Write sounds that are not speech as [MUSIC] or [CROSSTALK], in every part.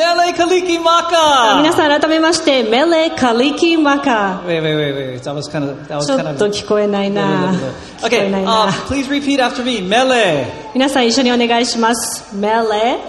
Mele Kaliki Maka! 皆さん改めまして、メレカリキマカ。 Wait, wait, wait, wait. That was kind of, that was ちょ kind っ of. と聞こえないな。聞こえ Okay, ない uh, な。 please repeat after me. Mele, 皆さん一緒にお願いします。メレ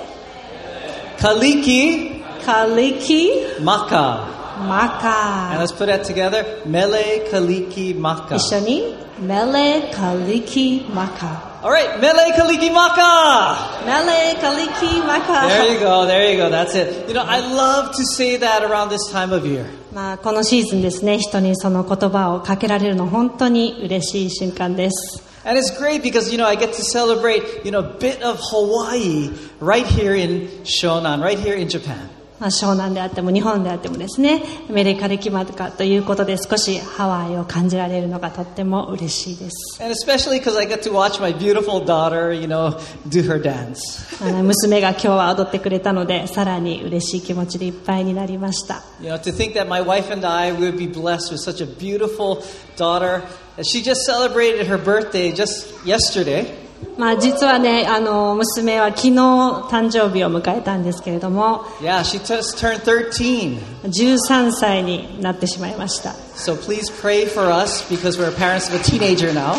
Kaliki, カリキ Maka. マ And カ。 let's put that together. Mele Kaliki Maka. 一緒に、メレカリキマカ。 All right, Mele Kaliki Maka. メレカリキマカ。 There you go, there you go. That's it. You know, I love to say that around this time of year. まあ、このシーズンですね、人にその言葉をかけられるの本当に嬉しい瞬間です。 And it's great because, you know, I get to celebrate, you know, a bit of Hawaii right here in Shonan, right here in Japan. まあ、湘南であっても日本であってもですね、メレカリキマカということで少しハワイを感じられるのがとっても嬉しいです。And especially because I get to watch my beautiful daughter, you know, do her dance. 娘が今日は踊ってくれたので、さらに嬉しい気持ちでいっぱいになりました。You know, to think that my wife and I would be blessed with such a beautiful daughter. She just celebrated her birthday just yesterday. まあ実はね、あの、娘は昨日誕生日を迎えたんですけれども、Yeah, she just turned 13. 13歳になってしまいました。So please pray for us because we're parents of a teenager now.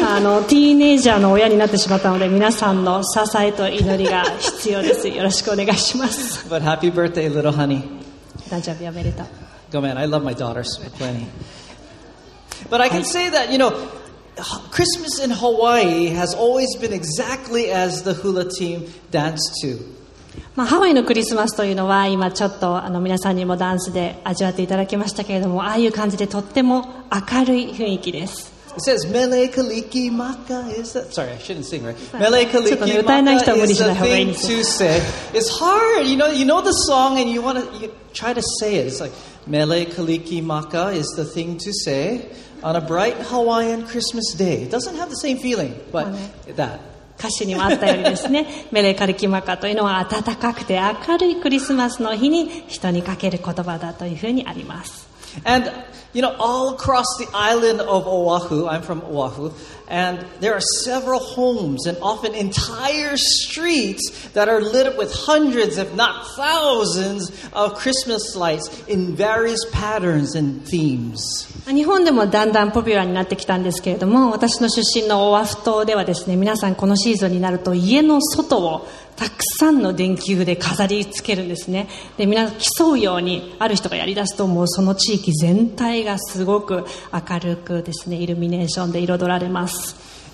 あの、ティーネイジャーの親になってしまったので、皆さんの支えと祈りが必要です。よろしくお願いします。But happy birthday, little honey. 誕生日おめでとう。Go, man. I love my daughters plenty. But I can say that, you know, Christmas in Hawaii has always been exactly as the hula team danced to. まあ、ハワイのクリスマスというのは今ちょっとあの皆さんにもダンスで味わっていただきましたけれどもああいう感じでとっても明るい雰囲気です It says Mele Kaliki Maka is that sorry, I shouldn't sing, right? Mele ちょっとね、 Kaliki 歌えない人は Maka 無理 is しない the 方がいい thing んですよ。 to say. It's hard, you know, you know the song and you want to you try to say it. It's like Mele Kaliki Maka is the thing to say on a bright Hawaiian Christmas day. It doesn't have the same feeling, but that. 歌詞にもあったようにですねメレカリキマカというのは暖かくて明るいクリスマスの日に人にかける言葉だというふうにあります And, [LAUGHS] you know, all across the island of Oahu, I'm from Oahu, and there are several homes and often entire streets that are lit up with hundreds, if not thousands, of Christmas lights in various patterns and themes. 日本でもだんだんポピュラーになってきたんですけれども私の出身のオアフ島ではですね皆さんこのシーズンになると家の外をたくさんの電球で飾り付けるんですねで皆競うようにある人がやりだすともうその地域全体がすごく明るくですねイルミネーションで彩られます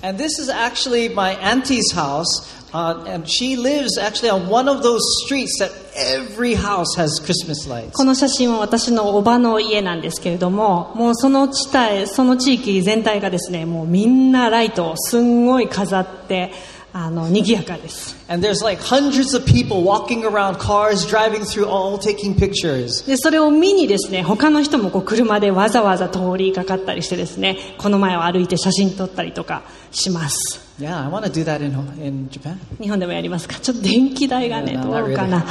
And this is actually my auntie's house, uh, and she lives actually on one of those streets that every house has Christmas lights. この写真は私のおばの家なんですけれどももうその地帯その地域全体がですねもうみんなライトをすんごい飾ってあの賑やかです And there's like hundreds of people walking around, cars driving through, all taking pictures. でそれを見にですね他の人もこう車でわざわざ通りかかったりしてですねこの前を歩いて写真撮ったりとかします Yeah, I want to do that in, in Japan. 日本でもやりますかちょっと電気代がね No, ど not うかな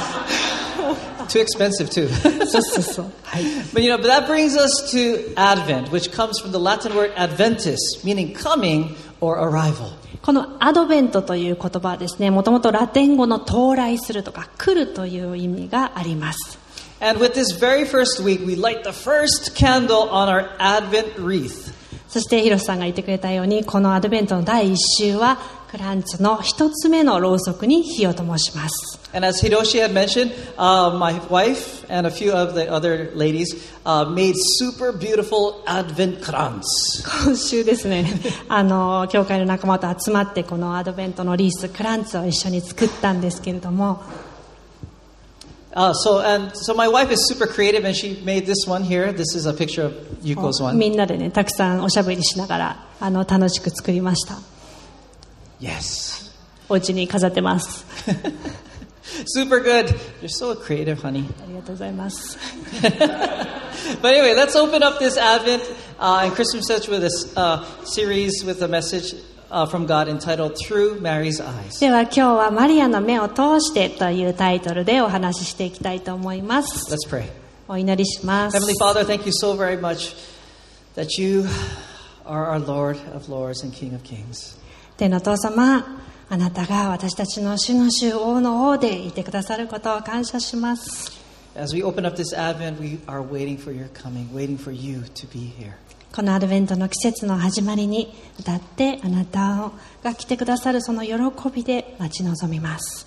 Too expensive [LAUGHS] too. [LAUGHS] そうそうそうはい but you know, but that brings us to Advent, which comes from the Latin word adventus, meaning coming or arrival. このアドベントという言葉はですね。もともとラテン語の到来するとか来るという意味があります。And with this very first week, we light the first candle on our Advent wreath. そしてヒロシさんが言ってくれたようにこのアドベントの第一週はクランツの一つ目のろうそくに火を灯します And as Hiroshi had mentioned, uh, my wife and a few of the other ladies uh, made super beautiful Advent krans. 今週ですねあの教会の仲間と集まってこのアドベントのリースクランツを一緒に作ったんですけれども Uh, so [LAUGHS] and so, my wife is super creative, and she made this one here. This is a picture of Yuko's one. みんなでねたくさんおしゃべりしながらあの楽しく作りました Yes, お家に飾ってます [LAUGHS] [LAUGHS] super good. You're so creative, honey. [LAUGHS] ありがとうございます But anyway, let's open up this Advent uh, and Christmas Church with this uh, series with a message uh, from God entitled "Through Mary's Eyes." では今日はマリアの目を通してというタイトルでお話ししていきたいと思います Let's pray. お祈りします Heavenly Father, thank you so very much that you are our Lord of Lords and King of Kings. 天の父様あなたが私たちの主の主王の王でいてくださることを感謝します。このアルベントの季節の始まりに歌ってあなたが来てくださるその喜びで待ち望みます。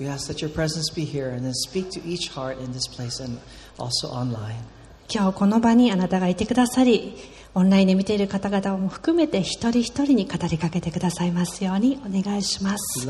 今日この場にあなたがいてくださりオンラインで見ている方々も含めて一人一人に語りかけてくださいますようにお願いします。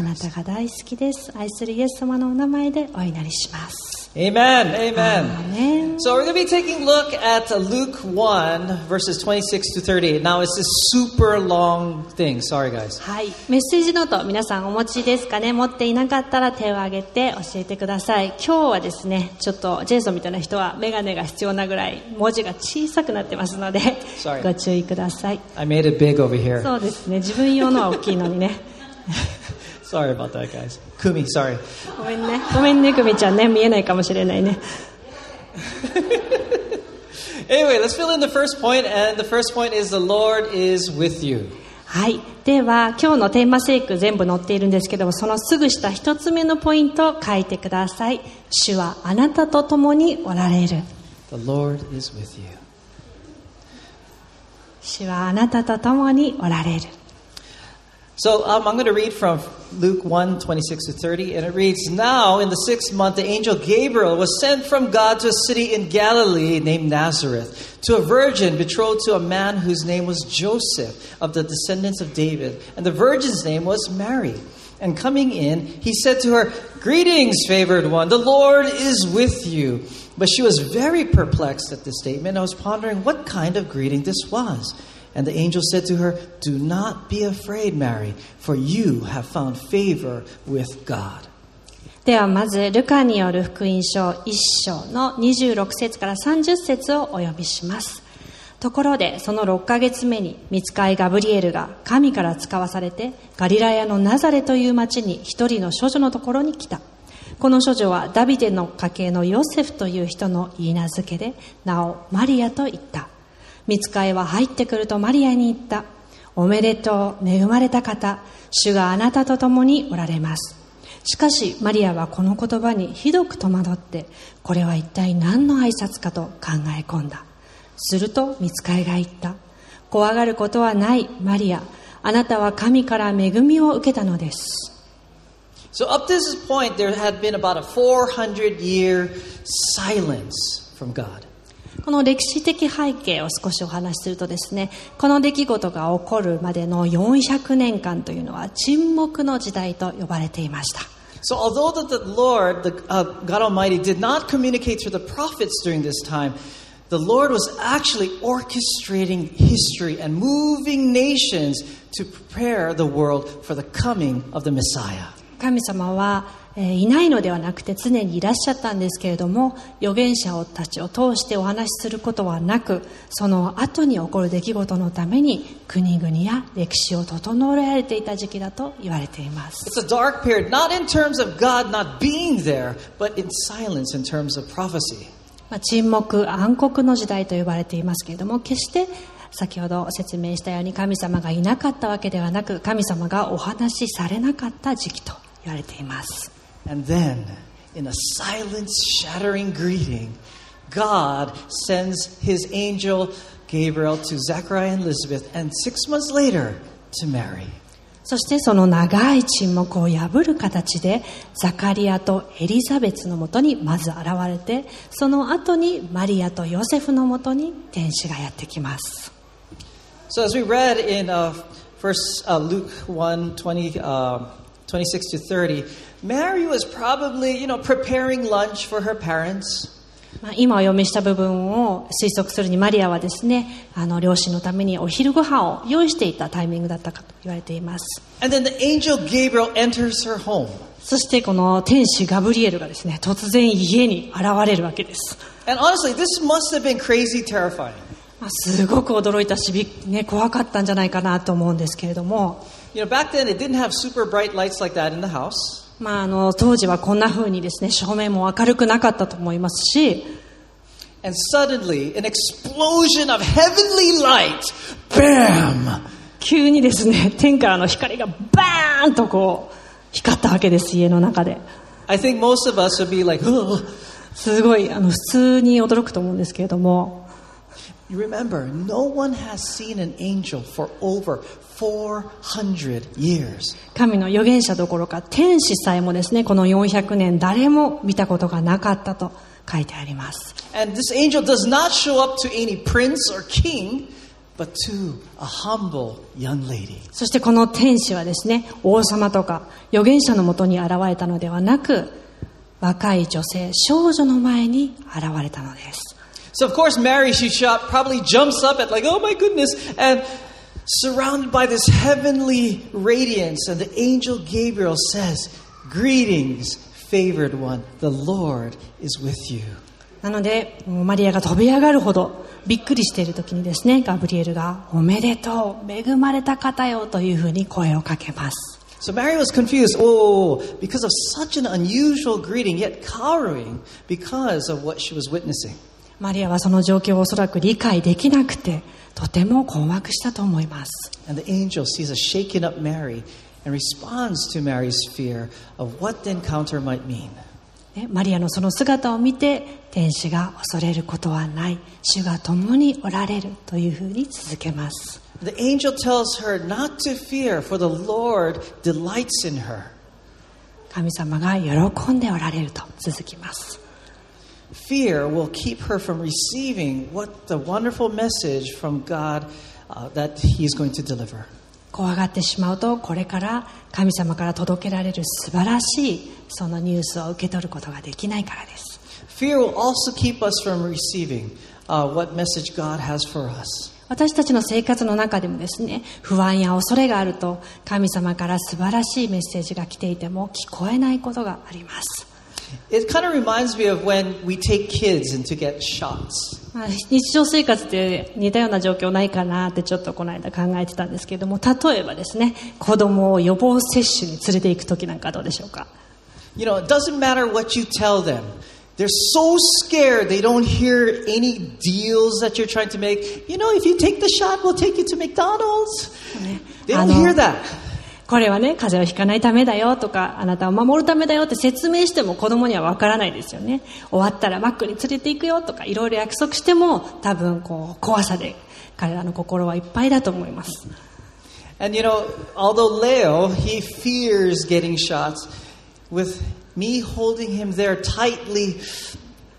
あなた.が大好きです。愛するイエス様のお名前でお祈りします Amen. ア Amen. ーメン So we're going to be taking a look at uh, Luke 1, verses 26 to 38. Now, it's this super long thing. Sorry, guys. はい、メッセージノート皆さんお持ちですかね持っていなかったら手を挙げて教えてください今日はですねちょっとジェイソンみたいな人はメガネが必要なぐらい文字が小さくなってますので Sorry. ご注意ください I made it big over here. そうですね自分用のは大きいのにね Sorry about that, guys. Kumi, sorry. ごめんね。ごめんね久美ちゃんね。見えないかもしれないね。[LAUGHS] Anyway, let's fill in the first point, and the first point is the Lord is with you. はい。では今日のテーマ聖句全部載っているんですけどもそのすぐ下一つ目のポイントを書いてください。主はあなたと共におられる。The Lord is with you. 主はあなたと共におられる So um, I'm going to read from Luke 1 26 to 30, and it reads Now, in the sixth month, the angel Gabriel was sent from God to a city in Galilee named Nazareth, to a virgin betrothed to a man whose name was Joseph, of the descendants of David. And the virgin's name was Mary. And coming in, he said to her, Greetings, favored one, the Lord is with you. But she was very perplexed at this statement. I was pondering what kind of greeting this was. And the angel said to her, Do not be afraid, Mary, for you have found favor with God. ではまずルカによる福音書1章の26節から30節をお読みします。ところでその6ヶ月目に見つかいガブリエルが神から使わされてガリラヤのナザレという町に一人の処女のところに来た。この処女はダビデの家系のヨセフという人の言い名付けで名をマリアと言った。見つかいは入ってくるとマリアに言った。おめでとう恵まれた方。主があなたと共におられます。しかしマリアはこの言葉にひどく戸惑ってこれは一体何の挨拶かと考え込んだ。すると見つかいが言った。怖がることはないマリア。あなたは神から恵みを受けたのです。So, up to this point, there had been about a 400 year silence from God. この歴史的背景を少しお話しするとですねこの出来事が起こるまでの400年間というのは沈黙の時代と呼ばれていました So, although that the Lord, the, uh, God Almighty, did not communicate through the prophets during this time, the Lord was actually orchestrating history and moving nations to prepare the world for the coming of the Messiah. 神様は、えーいないのではなくて常にいらっしゃったんですけれども預言者たちを通してお話しすることはなくその後に起こる出来事のために国々や歴史を整えられていた時期だと言われています It's a dark period, not in terms of God not being there, but in silence in terms of prophecy. まあ、沈黙暗黒の時代と呼ばれていますけれども決して先ほど説明したように神様がいなかったわけではなく神様がお話しされなかった時期と言われています And then, in a silence shattering greeting, God sends his angel Gabriel to Zechariah and Elizabeth, and six months later to Mary. そしてその長い沈黙を破る形でザカリアとエリザベツのもとにまず現れてその後にマリアとヨセフのもとに天使がやってきます So, as we read in uh, first uh, Luke 1 20, uh, Mary was probably, six to thirty。まあ今お読みした部分を推測するにマリアはですねあの両親のためにお昼ご飯を用意していたタイミングだったかと言われていますそしてこの天使ガブリエルがですね突然家に現れるわけですまあすごく驚いたしび、ね、怖かったんじゃないかなと思うんですけれども。You know, back then it didn't have super bright lights like that in the house. まあ、あの当時はこんな風にですね照明も明るくなかったと思いますし And suddenly, an explosion of heavenly light, bam! 急にですね天からの光がバーンとこう光ったわけです家の中で I think most of us would be like, oh. すごいあの普通に驚くと思うんですけれども You remember, no one has seen an angel for over 400 years. 神の預言者どころか天使さえもですねこの400年誰も見たことがなかったと書いてあります And this angel does not show up to any prince or king, but to a humble young lady. そしてこの天使はですね王様とか預言者のもとに現れたのではなく若い女性少女の前に現れたのです So of course Mary, she shot, probably jumps up at like, oh my goodness, and surrounded by this heavenly radiance, and the angel Gabriel says, Greetings, favored one, the Lord is with you. なのでもうマリアが飛び上がるほどびっくりしている時にですねガブリエルが「おめでとう恵まれた方よ」というふうに声をかけます So Mary was confused, oh, because of such an unusual greeting, yet cowering because of what she was witnessing. マリアはその状況おそらく理解できなくてとても困惑したと思います。マリアのその姿を見て天使が恐れることはない主がともにおられるというふうに続けます。神様が喜んでおられると続きます。fear will keep her from receiving what the wonderful message from God that He's going to deliver. 怖がってしまうとこれから神様から届けられる素晴らしいそのニュースを受け取ることができないからです。私たちの生活の中でもですね、不安や恐れがあると神様から素晴らしいメッセージが来ていても聞こえないことがあります。It kind of reminds me of when we take kids in to get shots. まあ日常生活で似たような状況ないかなってちょっとこの間考えてたんですけれども例えばですね子供を予防接種に連れて行く時なんかどうでしょうか You know, it doesn't matter what you tell them. They're so scared they don't hear any deals that you're trying to make. You know, if you take the shot, we'll take you to McDonald's. [LAUGHS] They don't I know. hear that. これはね風邪をひかないためだよとかあなたを守るためだよって説明しても子供にはわからないですよね終わったらマックに連れて行くよとかいろいろ約束しても多分こう怖さで彼らの心はいっぱいだと思います And you know, although Leo, he fears getting shots, with me holding him there tightly,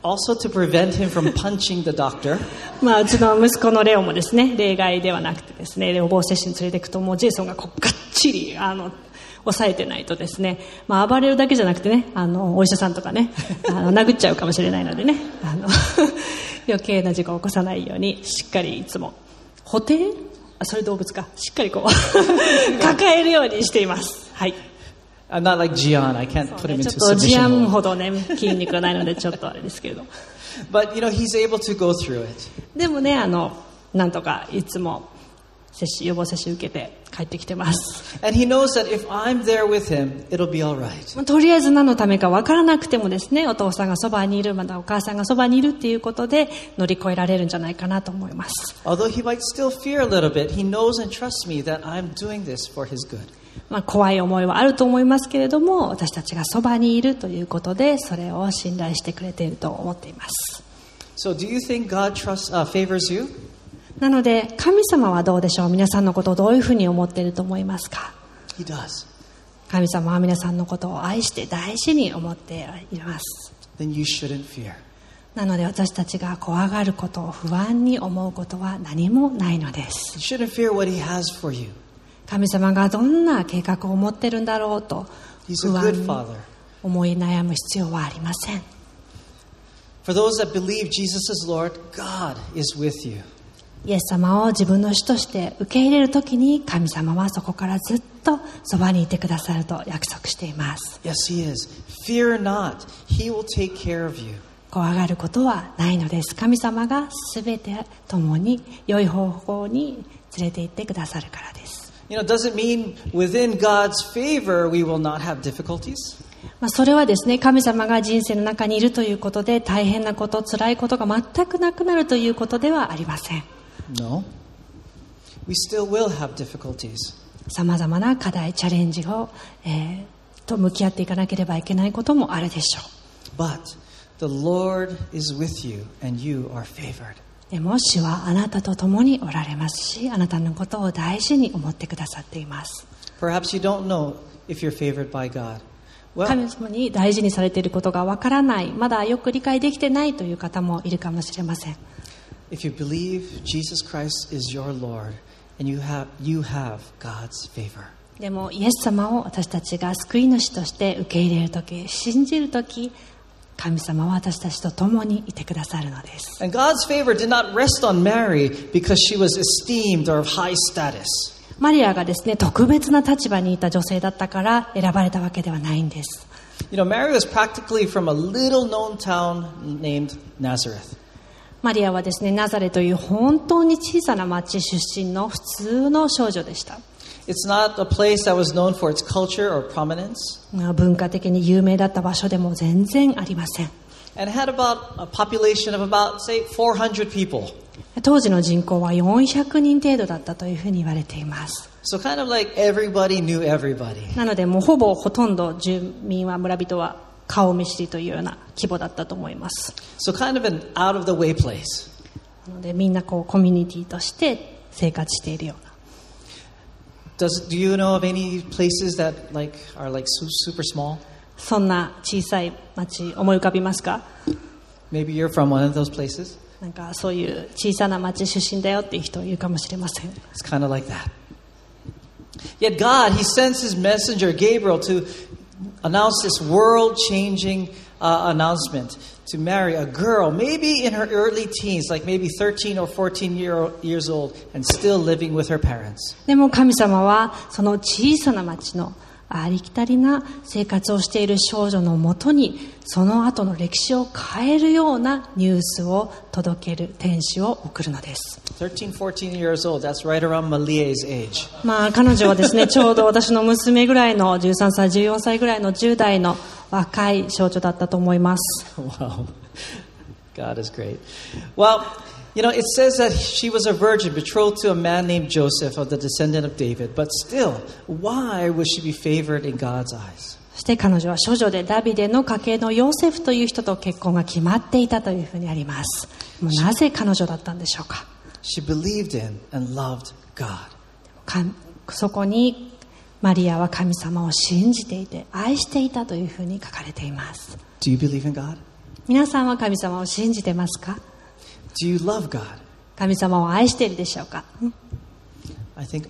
also to prevent him from punching the doctor. [LAUGHS] まあ、うちの息子のレオもですね例外ではなくてですね予防接種に連れていくともうジェイソンがこうがっちりあの抑えてないとですね、まあ、暴れるだけじゃなくてねあのお医者さんとかね [LAUGHS] あの殴っちゃうかもしれないのでねあの [LAUGHS] 余計な事故を起こさないようにしっかりいつも補填？あそれ動物か。しっかりこう [LAUGHS] 抱えるようにしています。はい。I'm not like Gian, I can't put him into submission. ほどね筋肉がないのでちょっとあれですけれど。But you know, he's able to go through it. でもねあのなんとかいつも接種予防接種受けて帰ってきてます。とりあえず何のためか分からなくてもですね、お父さんがそばにいる、またお母さんがそばにいるっていうことで乗り越えられるんじゃないかなと思います。まあ、怖い思いはあると思いますけれども、私たちがそばにいるということで、それを信頼してくれていると思っています。なので神様はどうでしょう？皆さんのことをどういうふうに思っていると思いますか？He does. 神様は皆さんのことを愛して大事に思っています.なので私たちが怖がること不安に思うことは何もないのです.神様がどんな計画を持ってるんだろうと不安に.思い悩む必要はありません For those that believe Jesus is Lord, God is with you. イエス様を自分の主として受け入れる時に神様はそこからずっとそばにいてくださると約束しています Yes, he is. Fear not. He will take care of you. 怖がることはないのです神様が全て共に良い方向に連れて行ってくださるからです You know, does it mean within God's favor we will not have difficulties? まあ、それはですね神様が人生の中にいるということで大変なこと辛いことが全くなくなるということではありません No? we still will have difficulties. さまざまな課題チャレンジを、えーと向き合っていかなければいけないこともあるでしょ But the Lord is with you, and you are favored. うでも主はあなたと共におられますしあなたのことを大事に思ってくださっています Perhaps you don't know if you're favored by God. Well, 神様に大事にされていることがわからないまだよく理解できてないという方もいるかもしれません if you believe Jesus Christ is your Lord, and you have, you have God's favor. でもイエス様を私たちが救い主として受け入れる時信じる時神様は私たちと共にいてくださるのです And God's favor did not rest on Mary because she was esteemed or of high status. マリアがですね特別な立場にいた女性だったから選ばれたわけではないんです You know, Mary was practically from a little known town named Nazareth. マリアはですね、ナザレという本当に小さな町出身の普通の少女でした。文化的に有名だった場所でも全然ありません。当時の人口は400人程度だったというふうに言われています。なので、もうほぼほとんど住民は村人は。顔見知りというような規模だったと思います So kind of an out of the way place. なのでみんなこうコミュニティとして生活しているような Does, do you know of any places that like are like su- super small? そんな小さい町思い浮かびますか Maybe you're from one of those places. なんかそういう小さな町出身だよっていう人いるかもしれません It's kind of like that. Yet God, He sends His messenger Gabriel to announce this world changing uh, announcement to marry a girl, maybe in her early teens, like maybe 13 or 14 year, years old, and still living with her parents. でも神様はその小さな町の ありきたりな生活をしている少女のもとにその後の歴史を変えるようなニュースを届ける天使を送るのです 13, 14 years old, that's right around Malie's age. まあ彼女はですねちょうど私の娘ぐらいの13歳14歳ぐらいの10代の若い少女だったと思います [LAUGHS] Wow. God is great. Well, you know, it says that she was a virgin betrothed to a man named Joseph of the descendant of David. But still, why would she be favored in God's eyes? そして彼女は処女でダビデの家系のヨセフという人と結婚が決まっていたというふうにありますもうなぜ彼女だったんでしょうか She believed in and loved God. かそこにマリアは神様を信じていて愛していたというふうに書かれています Do you believe in God? 皆さんは神様を信じてますか Do you love God? 神様を愛しているでしょうか？ん I think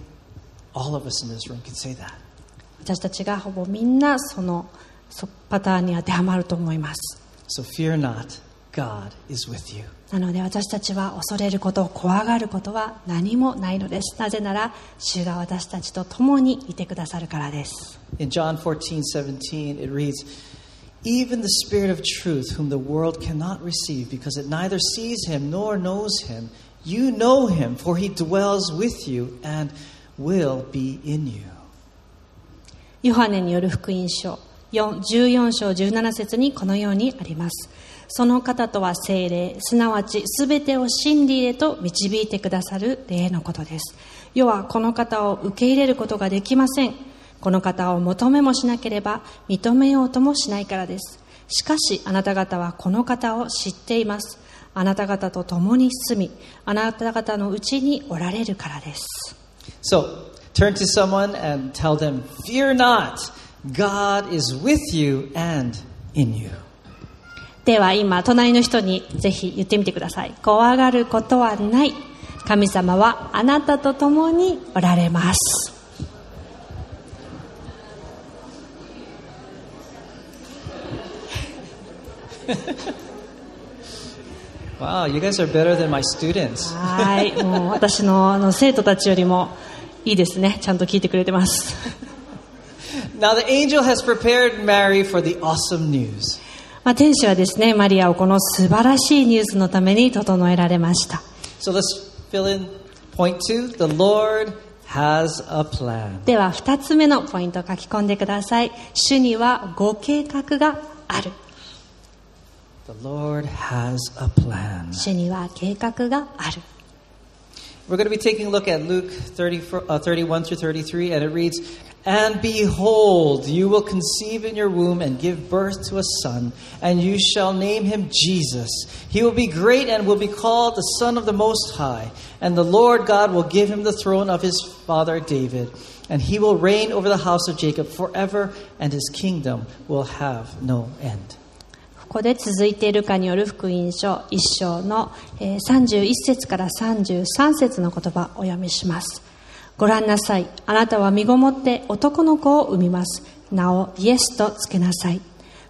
all of us in this room can say that. 私たちがほぼみんなそのそパターンに当てはまると思います So fear not, God is with you. なので私たちは恐れること怖がることは何もないのですなぜなら主が私たちと共にいてくださるからです In John 14, 17, it reads, Even the Spirit of truth, whom the world cannot receive, because it neither sees him nor knows him, you know him, for he dwells with you and will be in you. ヨハネによる福音書4 14章17節にこのようにありますその方とは精霊すなわち全てを真理へと導いてくださる霊のことです世はこの方を受け入れることができませんこの方を求めもしなければ認めようともしないからです。しかしあなた方はこの方を知っています。あなた方と共に住みあなた方のうちにおられるからです。So turn to someone and tell them, Fear not, God is with you and in you. では今隣の人にぜひ言ってみてください。怖がることはない。神様はあなたと共におられます Wow, you guys are better than my students. はいもう私のあの生徒たちよりもいいですねちゃんと聞いてくれてます Now the angel has prepared Mary for the awesome news. まあ、天使はですねマリアをこの素晴らしいニュースのために整えられました So let's fill in point two. The Lord has a plan. では2つ目のポイントを書き込んでください主にはご計画がある The Lord has a plan. 主には計画がある We're going to be taking a look at Luke 30, uh, 31 through 33, and it reads, And behold, you will conceive in your womb and give birth to a son, and you shall name him Jesus. He will be great and will be called the Son of the Most High, and the Lord God will give him the throne of his father David, and he will reign over the house of Jacob forever, and his kingdom will have no end. ここで続いているかによる福音書1章の31節から33節の言葉をお読みします。ご覧なさい。あなたは身ごもって男の子を産みます。名をイエスとつけなさい。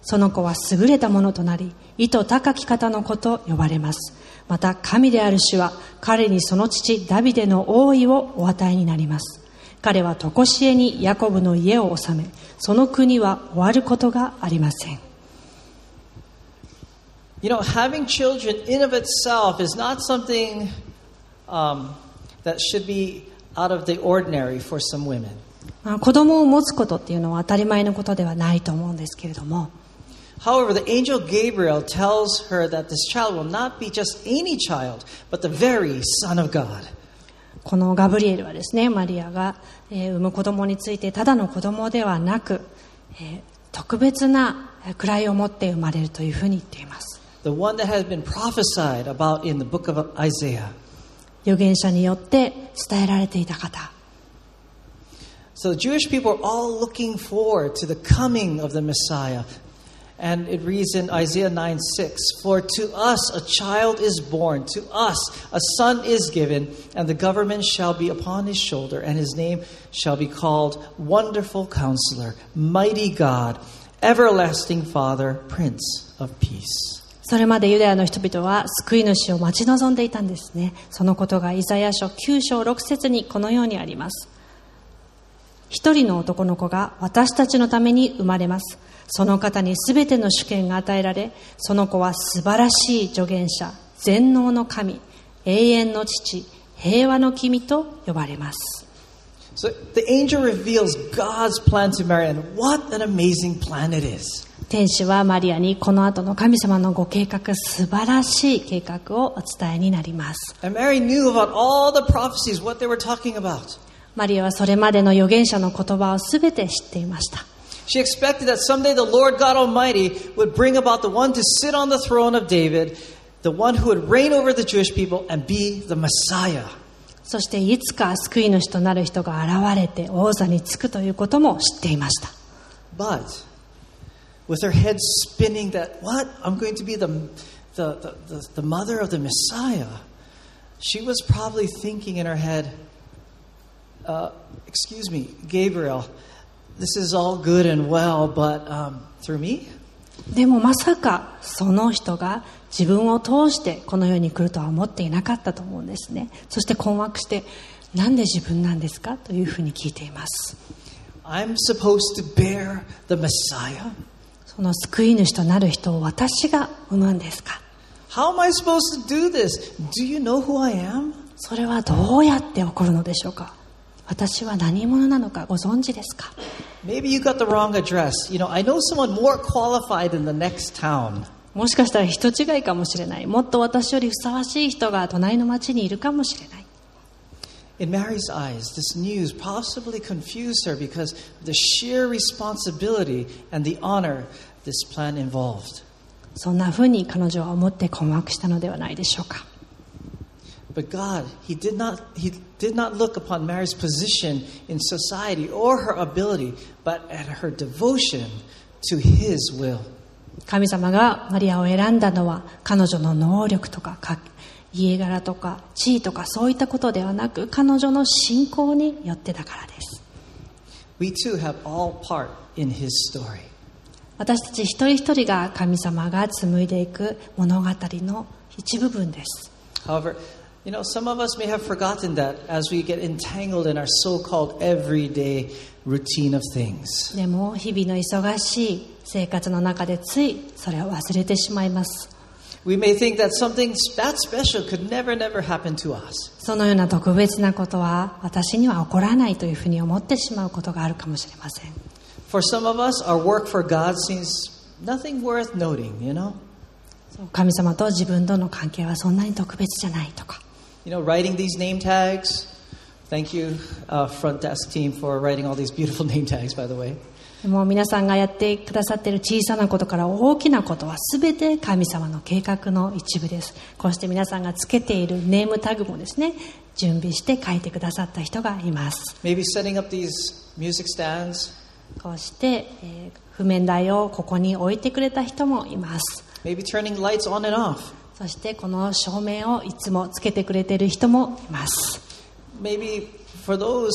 その子は優れたものとなり、意図高き方の子と呼ばれます。また神である主は彼にその父ダビデの王位をお与えになります。彼は常しえにヤコブの家を治め、その国は終わることがありません。You know, having children in of itself is not something um, that should be out of the ordinary for some women. まあ子供を持つことっていうのは当たり前のことではないと思うんですけれども However, the angel Gabriel tells her that this child will not be just any child, but the very Son of God. このガブリエルはですねマリアが、えー産む子供についてただの子供ではなく、えー特別な位を持って生まれるというふうに言っています The one that has been prophesied about in the book of Isaiah. 預言者によって伝えられていた方 So the Jewish people are all looking forward to the coming of the Messiah. And it reads in Isaiah 9 6 For to us a child is born, to us a son is given, and the government shall be upon his shoulder, and his name shall be called Wonderful Counselor, Mighty God, Everlasting Father, Prince of Peace. それまでユダヤの人々は救い主を待ち望んでいたんですね。そのことがイザヤ書9章6節にこのようにあります。一人の男の子が私たちのために生まれます。その方に全ての主権が与えられその子は素晴らしい助言者全能の神永遠の父平和の君と呼ばれます。So the angel reveals God's plan to Mary, and what an amazing plan it is. 天使はマリアにこの後の神様のご計画素晴らしい計画をお伝えになります.マリアはそれまでの預言者の言葉をすべて知っていました She expected that someday the Lord God Almighty would bring about the one to sit on the throne of David, the one who would reign over the Jewish people and be the Messiah. そしていつか救い主となる人が現れて王座につくということも知っていました But with her head spinning that, what? I'm going to be the, the, the, the, the mother of the Messiah. She was probably thinking in her head, uh, excuse me, Gabriel, this is all good and well, but um, through me? でもまさかその人が自分を通してこの世に来るとは思っていなかったと思うんですねそして困惑してなんで自分なんですかというふうに聞いています I'm supposed to bear the Messiah? その救い主となる人を私が産むんですか How am I supposed to do this? Do you know who I am? それはどうやって起こるのでしょうか私は何者なのかご存知ですか Maybe you got the wrong address. You know, I know someone more qualified in the next town. もしかしたら人違いかもしれないもっと私よりふさわしい人が隣の町にいるかもしれない In Mary's eyes, this news possibly confused her because of the sheer responsibility and the honor this plan involved. そんなふうに彼女は思って困惑したのではないでしょうか But God, He did not, He did not look upon Mary's position in society or her ability, but at her devotion to His will. 神様がマリアを選んだのは彼女の能力とかか家柄とか地位とかそういったことではなく彼女の信仰によってだからです We too have all part in His story. 私たち一人一人が神様が紡いでいく物語の一部分です However, you know, some of us may have forgotten that as we get entangled in our so called everyday routine of things. でも日々の忙しい生活の中でついそれを忘れてしまいます We may think that something that special could never, never happen to us. そのような特別なことは私には起こらないというふうに思ってしまうことがあるかもしれません For some of us, our work for God seems nothing worth noting, you know? 神様と自分との関係はそんなに特別じゃないとか you know, writing these name tags. Thank you, uh, front desk team, for writing all these beautiful name tags, by the way. もう皆さんがやってくださっている小さなことから大きなことは全て神様の計画の一部です。こうして皆さんがつけているネームタグもですね、準備して書いてくださった人がいます。Maybe setting up these music stands. こうして、えー譜面台をここに置いてくれた人もいます。Maybe turning lights on and off. そしてこの照明をいつもつけてくれている人もいます。Maybe for those,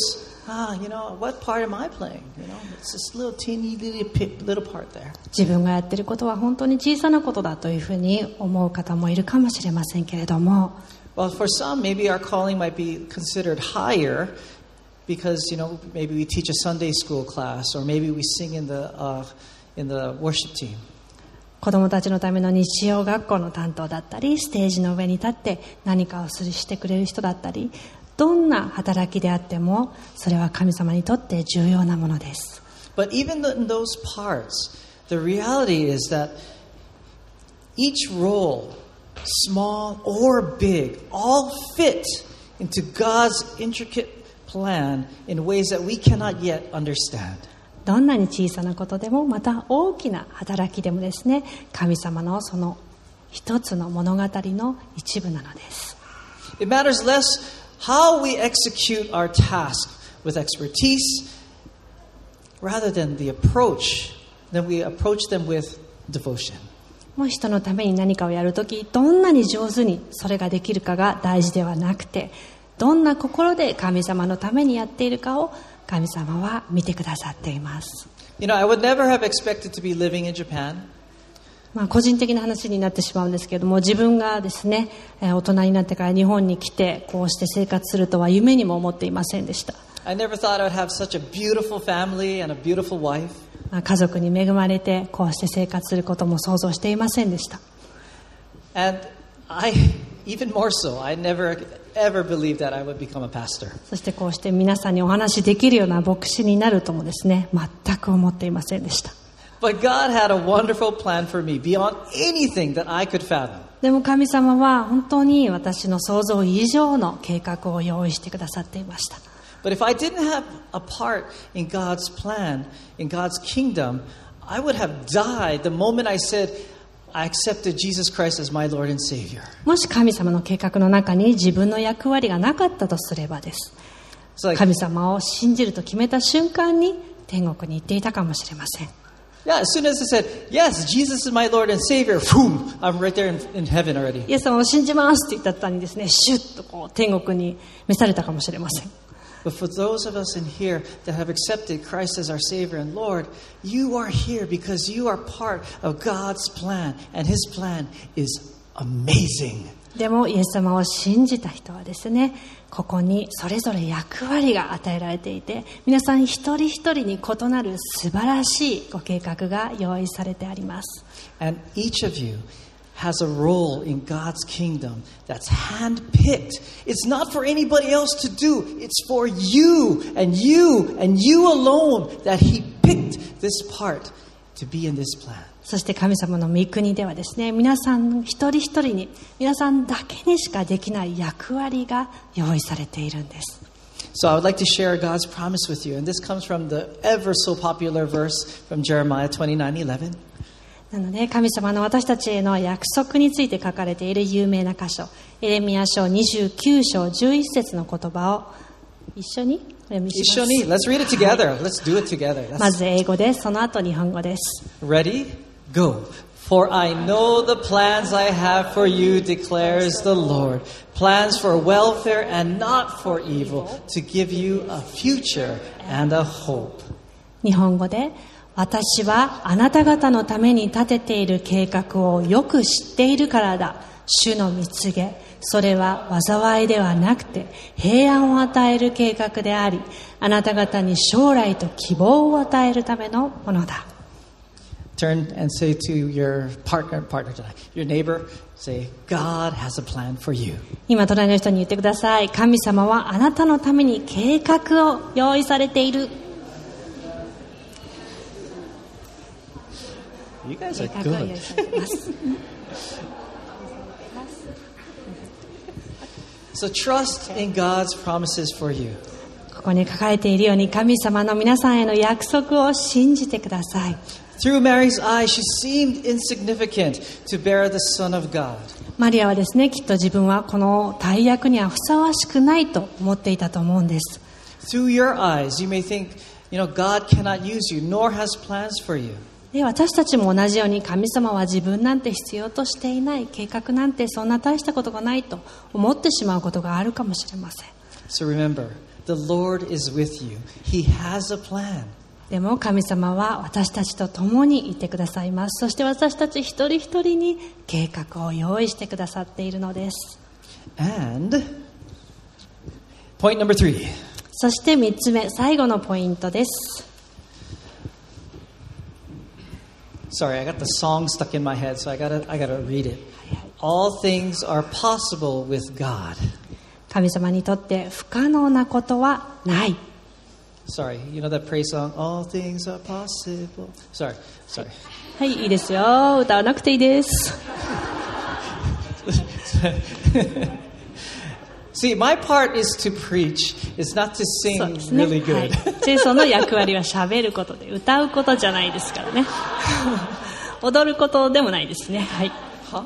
ah, you know, what part am I playing? You know, it's this little teeny little, little part there. 自分がやっていることは本当に小さなことだというふうに思う方もいるかもしれませんけれども、Well, for some, maybe our calling might be considered higher because, you know, maybe we teach a Sunday school class or maybe we sing in the, uh, in the worship team. 子供たちのための日曜学校の担当だったり、ステージの上に立って何かをするしてくれる人だったり、どんな働きであっても、それは神様にとって重要なものです。 But even in those parts, the reality is that each role, small or big, all fit into God's intricate plan in ways that we cannot yet understand. どんなに小さなことでも、また大きな働きでもですね、神様のその一つの物語の一部なのです。It matters less how we execute our task with expertise rather than the approach that we approach them with devotion. もう人のために何かをやるとき、どんなに上手にそれができるかが大事ではなくて、どんな心で神様のためにやっているかを神様は見てくださっています。You know, I would never have expected to be living in Japan. まあ、個人的な話になってしまうんですけれども、自分がですね、えー大人になってから日本に来て、こうして生活するとは夢にも思っていませんでした。I never thought I'd have such a beautiful family and a beautiful wife. まあ家族に恵まれて、こうして生活することも想像していませんでした。And I, even more so, I never ever believed that I would become a pastor. そしてこうして皆さんにお話しできるような牧師になるともですね、全く思っていませんでした。But God had a wonderful plan for me beyond anything that I could fathom. でも神様は本当に私の想像以上の計画を用意してくださっていました。But if I didn't have a part in God's plan, in God's kingdom, I would have died the moment I said, もし神様の計画の中に自分の役割がなかったとすれば神様を信じると決めた瞬間に天国に行っていたかもしれません「Yes, Jesus is my Lord and Savior」「フン!」「I'm right there in heaven already」「イエス様を信じます」って言った,ったにですねシュッと天国に召されたかもしれません。But for those of us in here that have accepted Christ as our Savior and Lord, you are here because you are part of God's plan, and His plan is amazing. でもイエス様を信じた人はですねここにそれぞれ役割が与えられていて皆さん一人一人に異なる素晴らしいご計画が用意されてあります And each of you has a role in God's kingdom that's handpicked. It's not for anybody else to do, it's for you and you and you alone that He picked this part to be in this plan. そして神様の御国ではですね皆さん一人一人に皆さんだけにしかできない役割が用意されているんです So I would like to share God's promise with you, and this comes from the ever so popular verse from Jeremiah 29:11. なので神様の私たちへの約束について書かれている有名な箇所エレミヤ書29章11節の言葉を一緒にお読みします Ishoni, let's read it together. Let's do it together. ま That's ず英語です。その後日本語です。ready. Go. For I know the plans I have for you, declares the Lord. Plans for welfare and not for evil, to give you a future and a hope. 日本語で、私はあなた方のために立てている計画をよく知っているからだ。主の蜜げ。それは災いではなくて平安を与える計画であり、あなた方に将来と希望を与えるためのものだ。Turn and say to your partner, partner your neighbor, say, God has a plan for you. 今隣の人に言ってください。神様はあなたのために計画を用意されている。You guys 計 are 画を用意 good. さ[LAUGHS] れています。 So trust in God's promises for you. ここに書かれているように神様の皆さんへの約束を信じてください Through Mary's eyes, she seemed insignificant to bear the Son of God. マリアはですねきっと自分はこの大役にはふさわしくないと思っていたと思うんです Through your eyes, you may think, you know, God cannot use you, nor has plans for you. で私たちも同じように神様は自分なんて必要としていない計画なんてそんな大したことがないと思ってしまうことがあるかもしれません。So remember, the Lord is with you. He has a plan. でも神様は私たちと共にいてくださいます。そして私たち一人一人に計画を用意してくださっているのです。And point number three. そして3つ目最後のポイントです Sorry, I got the song stuck in my head, so I gotta, I gotta read it. All things are possible with God. 神様にとって不可能なことはない Sorry, you know that praise song? All things are possible. Sorry, sorry. はいいいですよ歌わなくていいです [LAUGHS] See, my part is to preach, it's not to そう sing ですね、really [LAUGHS] はい good.、ジェイソンの役割は喋ることで歌うことじゃないですからね。[LAUGHS] 踊ることでもないですね。はい。Huh?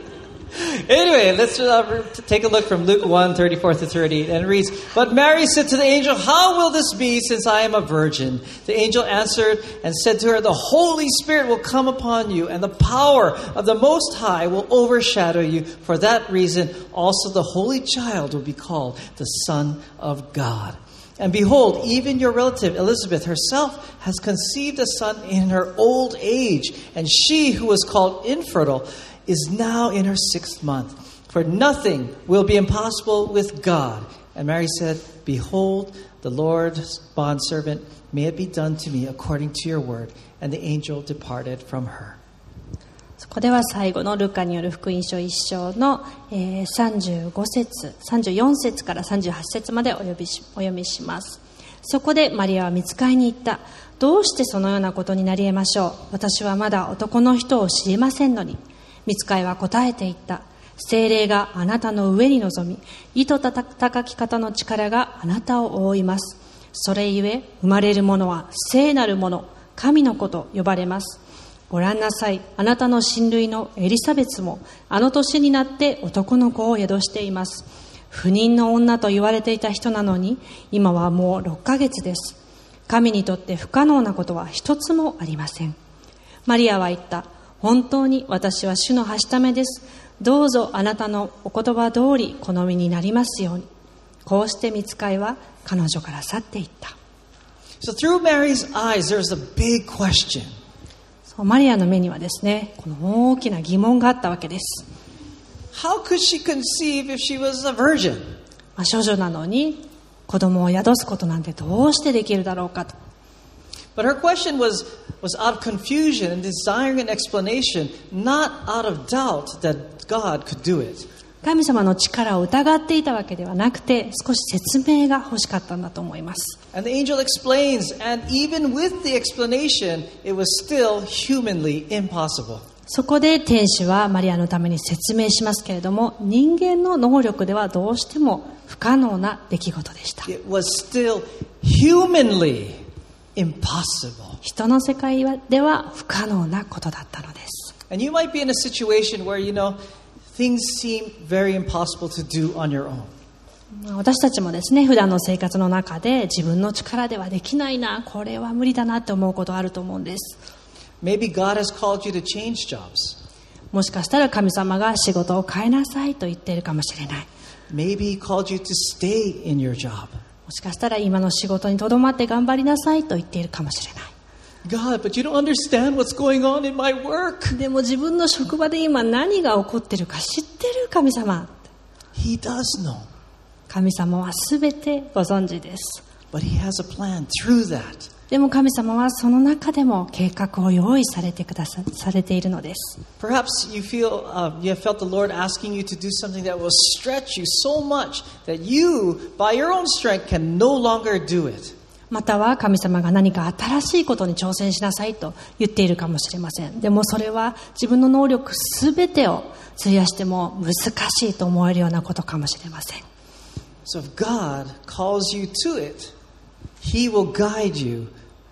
[LAUGHS] [LAUGHS] anyway, let's uh, take a look from Luke 1 34 to 38. And reads But Mary said to the angel, How will this be since I am a virgin? The angel answered and said to her, The Holy Spirit will come upon you, and the power of the Most High will overshadow you. For that reason, also the Holy Child will be called the Son of God. And behold, even your relative Elizabeth herself has conceived a son in her old age, and she who was called infertile is now in her sixth month. For nothing will be impossible with God. And Mary said, Behold, the Lord's bondservant, may it be done to me according to your word. And the angel departed from her. そこでは最後のルカによる福音書1章の、えー35節34節から38節までお呼びしお読みしますそこでマリアは見つかりに行ったどうしてそのようなことになり得ましょう私はまだ男の人を知りませんのに見つかいは答えていった。精霊があなたの上に臨み糸たた高き方の力があなたを覆います。それゆえ生まれるものは聖なるもの神の子と呼ばれます。ご覧なさいあなたの親類のエリザベスもあの年になって男の子を宿しています。不妊の女と言われていた人なのに今はもう6ヶ月です。神にとって不可能なことは一つもありません。マリアは言った。本当に私は主のはしためです。どうぞあなたのお言葉通り好みになりますように。こうして見つかいは彼女から去っていった。So through Mary's eyes, there's a big question. そうマリアの目にはですねこの大きな疑問があったわけです。How could she conceive if she was a virgin? まあ、少女なのに子供を宿すことなんてどうしてできるだろうかと。But her question was, was out of confusion and desiring an explanation, not out of doubt that God could do it. 神様の力を疑っていたわけではなくて少し説明が欲しかったんだと思います And the angel explains, and even with the explanation, it was still humanly impossible. そこで天使はマリアのために説明しますけれども人間の能力ではどうしても不可能な出来事でした It was still humanly impossible. 人の世界では不可能なことだったのです And you might be in a situation where, you know, things seem very impossible to do on your own. まあ私たちもですね普段の生活の中で自分の力ではできないなこれは無理だなって思うことあると思うんです Maybe God has called you to change jobs. もしかしたら神様が仕事を変えなさいと言っているかもしれない Maybe He called you to stay in your job. もしかしたら今の仕事にとどまって頑張りなさいと言っているかもしれない God, but you don't understand what's going on in my work. でも自分の職場で今何が起こってるか知ってる神様 He does know. 神様は全てご存知です But He has a plan through that. でも神様はその中でも計画を用意されて,くださされているのです。または神様が何か新しいことに挑戦しなさいと言っているかもしれません。でもそれは自分の能力すべてを費やしても難しいと思えるようなことかもしれません。So God calls you to it, He will guide you.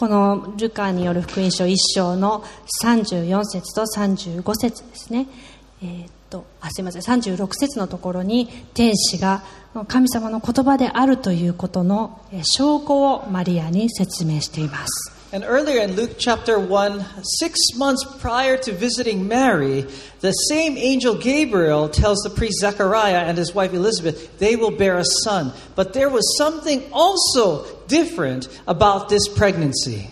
このルカによる福音書1章の34節と35節ですね。えーっと、あ、すいません、36節のところに天使が神様の言葉であるということの証拠をマリアに説明しています。And earlier in Luke chapter 1, six months prior to visiting Mary, the same angel Gabriel tells the priest Zechariah and his wife Elizabeth they will bear a son. But there was something also different about this pregnancy.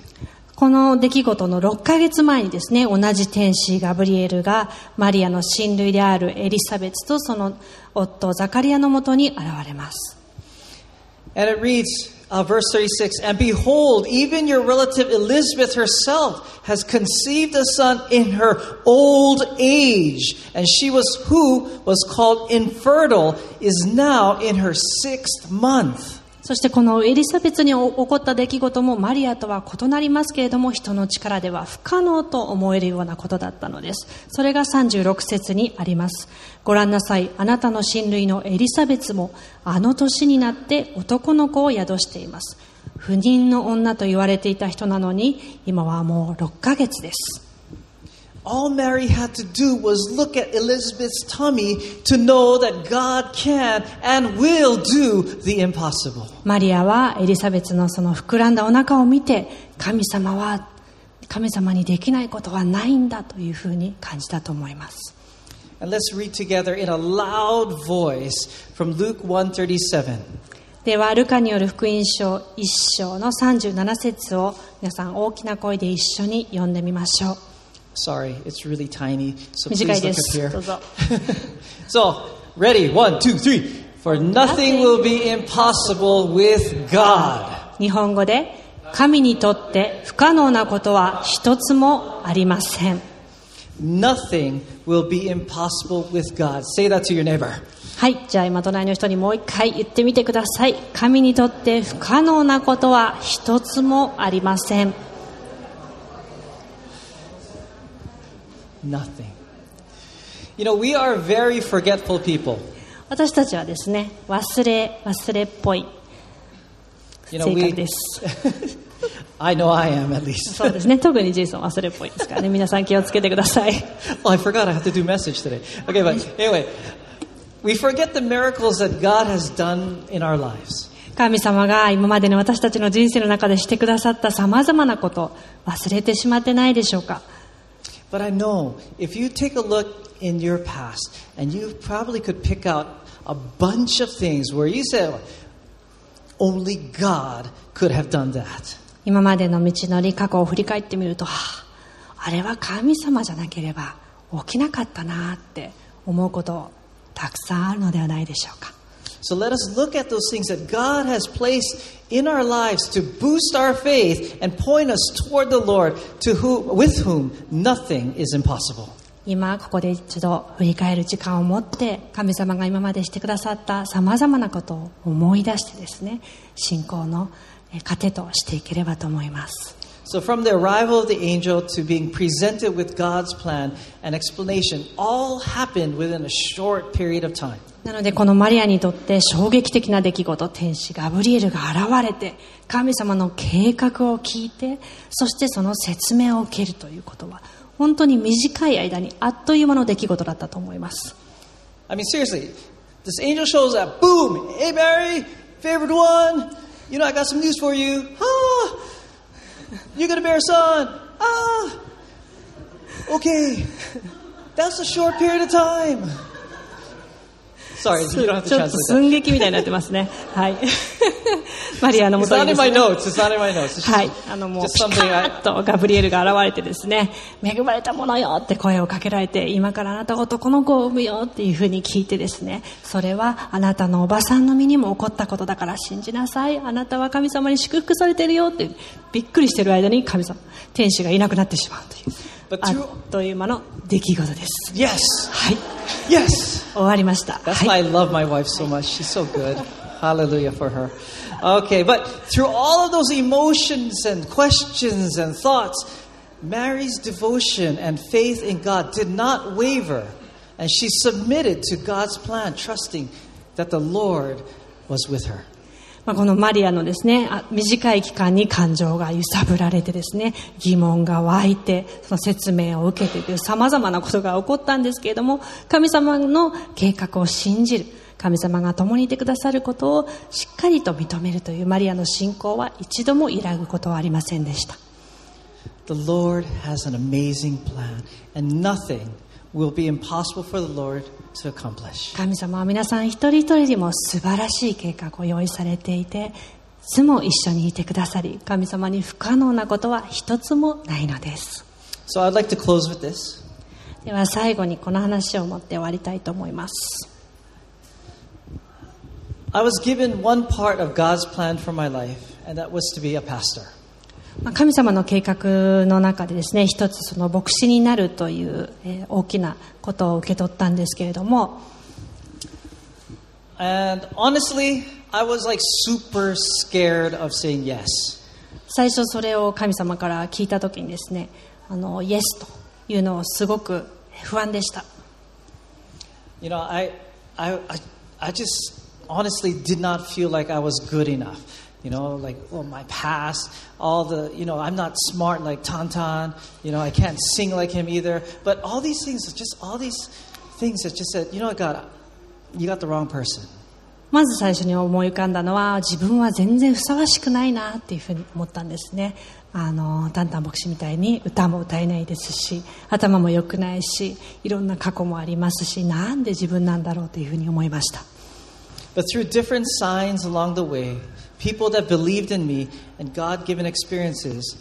この出来事の6ヶ月前にですね、同じ天使ガブリエルがマリアの親類であるエリザベツとその夫ザカリアのもとに現れます。 And it reads, uh, verse 36 And behold, even your relative Elizabeth herself has conceived a son in her old age. And she was who was called infertile, is now in her sixth month. そしてこのエリザベツに起こった出来事もマリアとは異なりますけれども人の力では不可能と思えるようなことだったのです。それが36節にあります。ご覧なさい。あなたの親類のエリザベツもあの年になって男の子を宿しています。不妊の女と言われていた人なのに今はもう6ヶ月です。All Mary had to do was look at Elizabeth's tummy to know that God can and will do the impossible. マリアはエリザベツのその膨らんだお腹を見て神様は神様にできないことはないんだというふうに感じたと思います。And let's read together in a loud voice from Luke 137. では、ルカによる福音書1章の37節を皆さん大きな声で一緒に読んでみましょう。Sorry, it's really tiny, so 短 please いで look す。up ど here. うぞ。So, ready? One, two, three. For nothing will be impossible with God. 日本語で、神にとって不可能なことは一つもありません。Nothing will be impossible with God. Say that to your neighbor. はい。じゃあ今隣の人にもう一回言ってみてください。神にとって不可能なことは一つもありません。Nothing. You know, we are very forgetful people. 私たちはですね、忘れ、忘れっぽい You know, 性.格です。I know I am at least. そうですね。特にジェイソン忘れっぽいですからね。皆さん気をつけてください。oh, I forgot I have to do message today. Okay, but anyway, we forget the miracles that God has done in our lives. 神様が今までの私たちの人生の中でしてくださった様々なこと、忘れてしまってないでしょうか But I know if you take a look in your past, and you probably could pick out a bunch of things where you said, only God could have done that. 今までの道のり、過去を振り返ってみると、はあ、あれは神様じゃなければ起きなかったなって思うこと、たくさんあるのではないでしょうか So let us look at those things that God has placed in our lives to boost our faith and point us toward the Lord, to who, with whom nothing is impossible. 今ここで一度振り返る時間を持って神様が今までしてくださったさまざまなことを思い出してですね信仰のえ糧としていければと思います So, from the arrival of the angel to being presented with God's plan and explanation, all happened within a short period of time. なのでこのマリアにとって衝撃的な出来事天使ガブリエルが現れて神様の計画を聞いてそしてその説明を受けるということは本当に短い間にあっという間の出来事だったと思います I mean, seriously, this angel shows up. Boom! Hey, Mary, favorite one. You know, I got some news for you. Ah, you're gonna bear a son. Ah, okay. That's a short period of time. Sorry, you don't have to ちょっと translate. 寸劇みたいになってますね。はい。[LAUGHS] マリアのも It's と not に in です my ね notes. It's not in my notes. It's はい。あのもう、just ピカ something ッとガブリエルが現れてですね、恵まれたものよって声をかけられて、今からあなたが男の子を産むよっていうふうに聞いてですね、それはあなたのおばさんの身にも起こったことだから信じなさい。あなたは神様に祝福されてるよって、びっくりしてる間に神様、天使がいなくなってしまうという、But あっという間の出来事です。yes, はい。yes. 終わりました。 That's はい why I love my wife so much. She's so good. Hallelujah for her. Okay, but through all of those emotions and questions and thoughts, Mary's devotion and faith in God did not waver, and she submitted to God's plan, trusting that the Lord was with her. ま、このマリアのですね、短い期間に感情が揺さぶられてですね、疑問が湧いて、その説明を受けてという様々なことが起こったんですけれども、神様の計画を信じる、神様が共にいてくださることをしっかりと認めるというマリアの信仰は一度も揺らぐことはありませんでした。The Lord has an amazing plan, and nothing 神様は皆さん一人一人にも素晴らしい計画を用意されていて、いつも一緒にいてくださり、神様に不可能なことは一つもないのです。では最後にこの話を持って終わりたいと思います。I was given one part of God's plan for my life, and that was to be a pastor. 神様の計画の中でですね一つその牧師になるという大きなことを受け取ったんですけれども。最初それを神様から聞いた時にですねあのイエスというのをすごく不安でした。You know, I, I, I just honestly did not feel like I was good enough. You know, like, well, my past, all the, you know, I'm not smart like Tantan. You know, I can't sing like him either. But all these things, just all these things that just said, you know what, God, you got the wrong person. まず最初に思い浮かんだのは自分は全然ふさわしくないなっていうふうに思ったんですねあのタンタン牧師みたいに歌も歌えないですし頭も良くないしいろんな過去もありますしなんで自分なんだろうというふうに思いました But through different signs along the way, people that believed in me and God given experiences,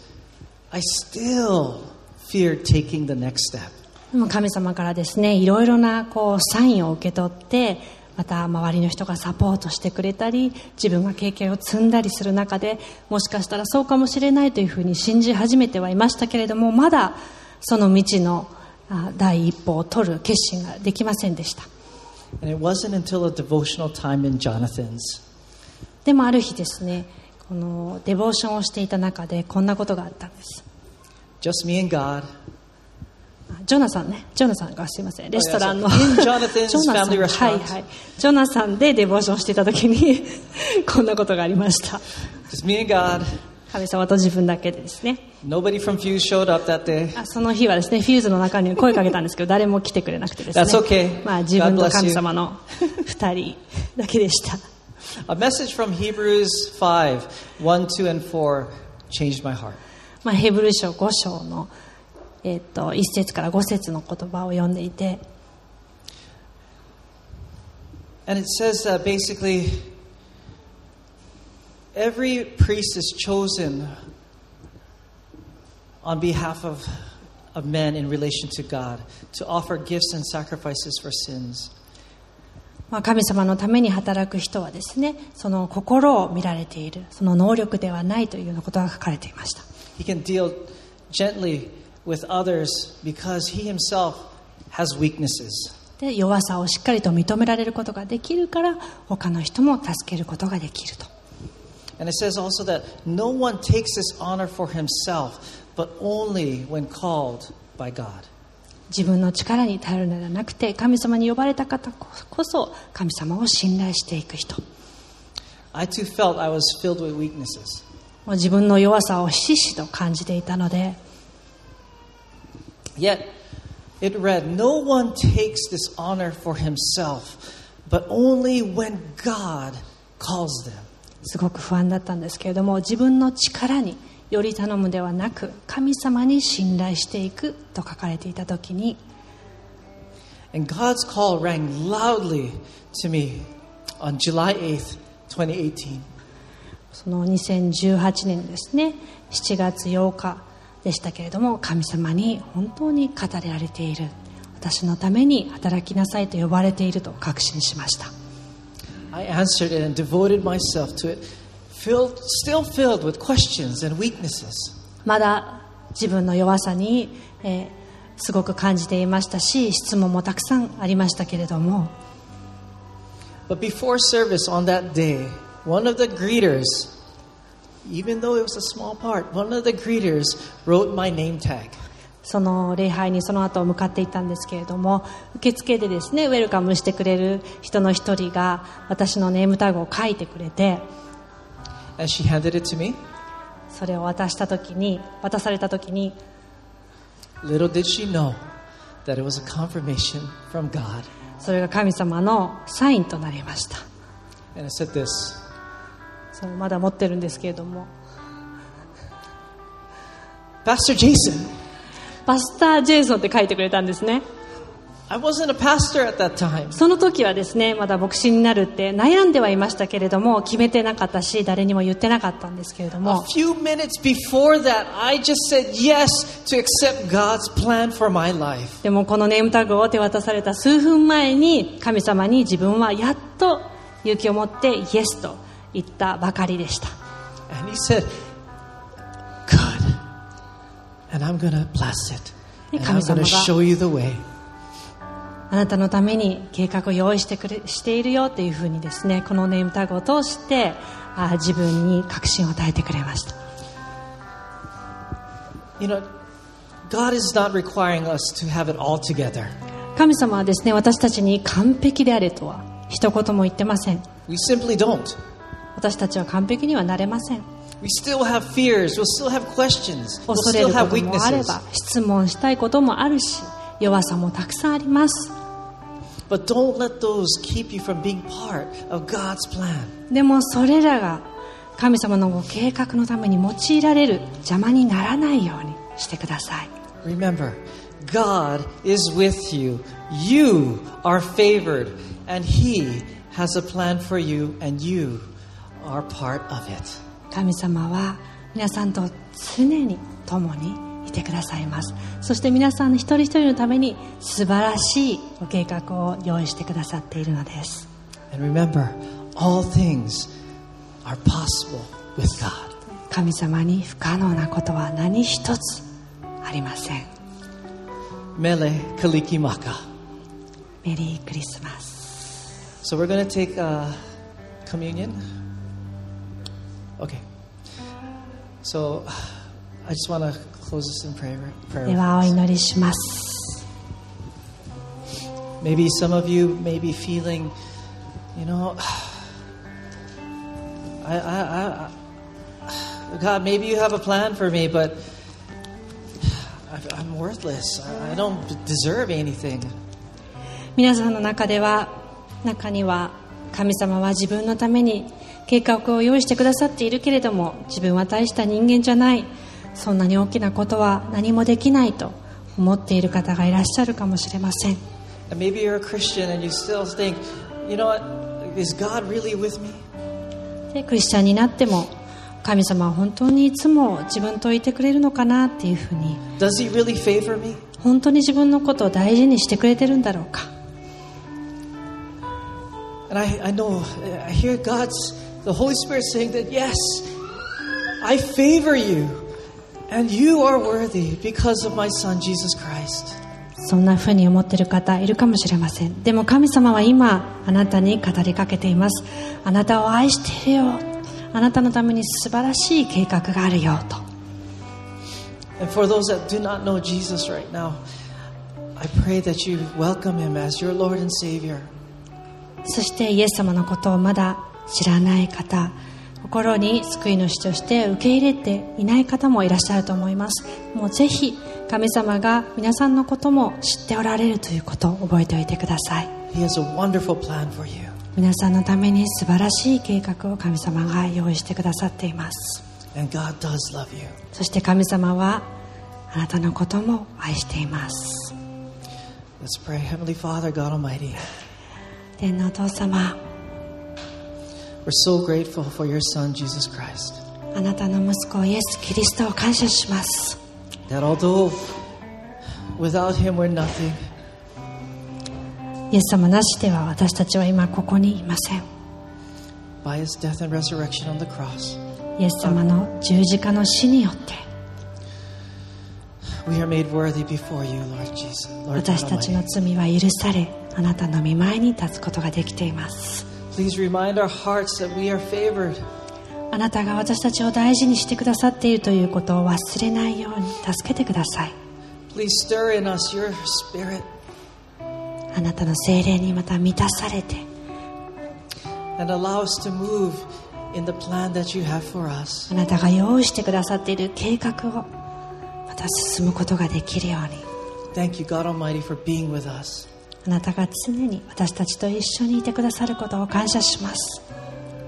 I still feared taking the next step. でも神様からですねいろいろなこうサインを受け取ってまた周りの人がサポートしてくれたり自分が経験を積んだりする中でもしかしたらそうかもしれないというふうに信じ始めてはいましたけれどもまだその道のあ第一歩を取る決心ができませんでした And it wasn't until a devotional time in Jonathan's でもある日ですねこのデボーションをしていた中でこんなことがあったんです just me and God. あジョナサンね、ジョナサンがすいません、レストランの。ジョナサンは.いはい。ジョナサンでデボーションしていた時に、[LAUGHS] こんなことがありました。Just me and God. 神様と自分だけでですね。Nobody from Fuse showed up that day. あその日はですね、フューズの中に声かけたんですけど、[LAUGHS] 誰も来てくれなくてですね。That's okay. まあ自分と神.様の二人だけでした。A message from Hebrews 5 1, 2, and 4 changed my heart. まあヘブル書5章の、えっと、1節から5節の言葉を読んでいて、 And it says that basically every priest is chosen on behalf of, of men in relation to God to offer gifts and sacrifices for sins. まあ、神様のために働く人はですねその心を見られているその能力ではないというようなことが書かれていました He can deal gently with others because he himself has weaknesses. で弱さをしっかりと認められることができるから他の人も助けることができると And it says also that no one takes this honor for himself, but only when called by God. 自分の力に頼るのではなくて神様に呼ばれた方こそ神様を信頼していく人 I too felt I was filled with weaknesses. もう自分の弱さをひしひしと感じていたので Yet it read, No one takes this honor for himself, but only when God calls them. すごく不安だったんですけれども自分の力により頼むではなく神様に信頼していくと書かれていた時に And God's call rang loudly to me on July 8th, 2018. その2018年ですね7月8日でしたけれども神様に本当に語られている私のために働きなさいと呼ばれていると確信しました I answered it and devoted myself to it, filled, still filled with questions and weaknesses. まだ自分の弱さに、えーすごく感じていましたし質問もたくさんありましたけれども But before service on that day, one of the greeters, even though it was a small part, one of the greeters wrote my name tag. その礼拝にその後向かっていったんですけれども受付でですねウェルカムしてくれる人の一人が私のネームタグを書いてくれて And she handed it to me. それを渡した時に渡された時に Little did she know that it was a confirmation from God. それが神様のサインとなりました And it said this それまだ持ってるんですけれども Pastor Jason, パスター・ジェイソンって書いてくれたんですねその時はですねまだ牧師になるって悩んではいましたけれども決めてなかったし誰にも言ってなかったんですけれども。でもこのネームタグを手渡された数分前に神様に自分はやっと勇気を持って「イエスと言ったばかりでした。神様があなたのために計画を用意してくれしているよっていうふうにですねこのネームタグを通してあ自分に確信を与えてくれました You know, God is not requiring us to have it all together. 神様はですね私たちに完璧であれとは一言も言ってません We simply don't. 私たちは完璧にはなれません We still have fears. We'll still have questions. We'll 恐れ still るこ have ともあれ weaknesses. ば質問したいこともあるし弱さもたくさんあります But don't let those keep you from being part of God's plan. でもそれらが神様のご計画のために用いられる邪魔にならないようにしてください Remember, God is with you. You are favored, and He has a plan for you, and you are part of it. 神様は皆さんと常に共に いてくださいますそして皆さんの一人一人のために素晴らしいご計画を用意してくださっているのです And remember, all things are possible with God. 神様に不可能なことは何一つありません Mele Kaliki Maka. メリークリスマス So we're going to take uh, communion. Okay. So I just want to close this in prayer. prayer ではお祈りします Maybe some of you may be feeling, you know, I, I, I, God, maybe you have a plan for me, but I'm worthless. I I don't deserve anything. 皆さんの中では中には神様は自分のために計画を用意してくださっているけれども自分は大した人間じゃないそんなに大きなことは何もできないと思っている方がいらっしゃるかもしれません、クリスチャンになっても神様は本当にいつも自分といてくれるのかなっていうふうに、本当に自分のことを大事にしてくれてるんだろうか。I, know, I hear God's, the Holy Spirit say that, yes, I favor you. And you are worthy because of my son Jesus Christ. そんなふうに思ってる方いるかもしれません。でも神様は今あなたに語りかけています。あなたを愛しているよ。あなたのために素晴らしい計画があるよと。そしてイエス様のことをまだ知らない方心に救い主として受け入れていない方もいらっしゃると思います。もうぜひ神様が皆さんのことも知っておられるということを覚えておいてください.皆さんのために素晴らしい計画を神様が用意してくださっています.そして神様はあなたのことも愛しています。天のお父様 we're so grateful for your Son, Jesus Christ. あなたの息子イエス・キリストを感謝します That although without Him we're nothing, イエス様なしでは私たちは今ここにいません by His death and resurrection on the cross, イエス様の十字架の死によって we are made worthy before you, Lord Jesus. Lord 私たちの.罪は許されあなたの御前に立つことができていますあなたが私たちを大事にしてくださっているということを忘れないように助けてください。あなたの精霊にまた満たされて。あなたが用意してくださっている計画を。また進むことができるように。Thank you, God Almighty, for being with us. あなたが常に私たちと一緒にいてくださることを感謝します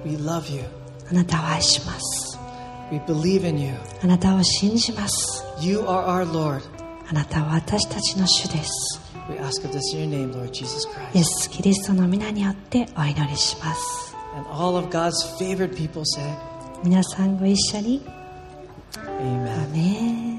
We love you. あなたを愛します We believe in you. あなたを信じます You are our Lord. あなたは私たちの主です We ask of this in your name, Lord Jesus イエ Christ. ス・キリストの皆によってお祈りします And all of God's favored people said, 皆さんご一緒に Amen. アメン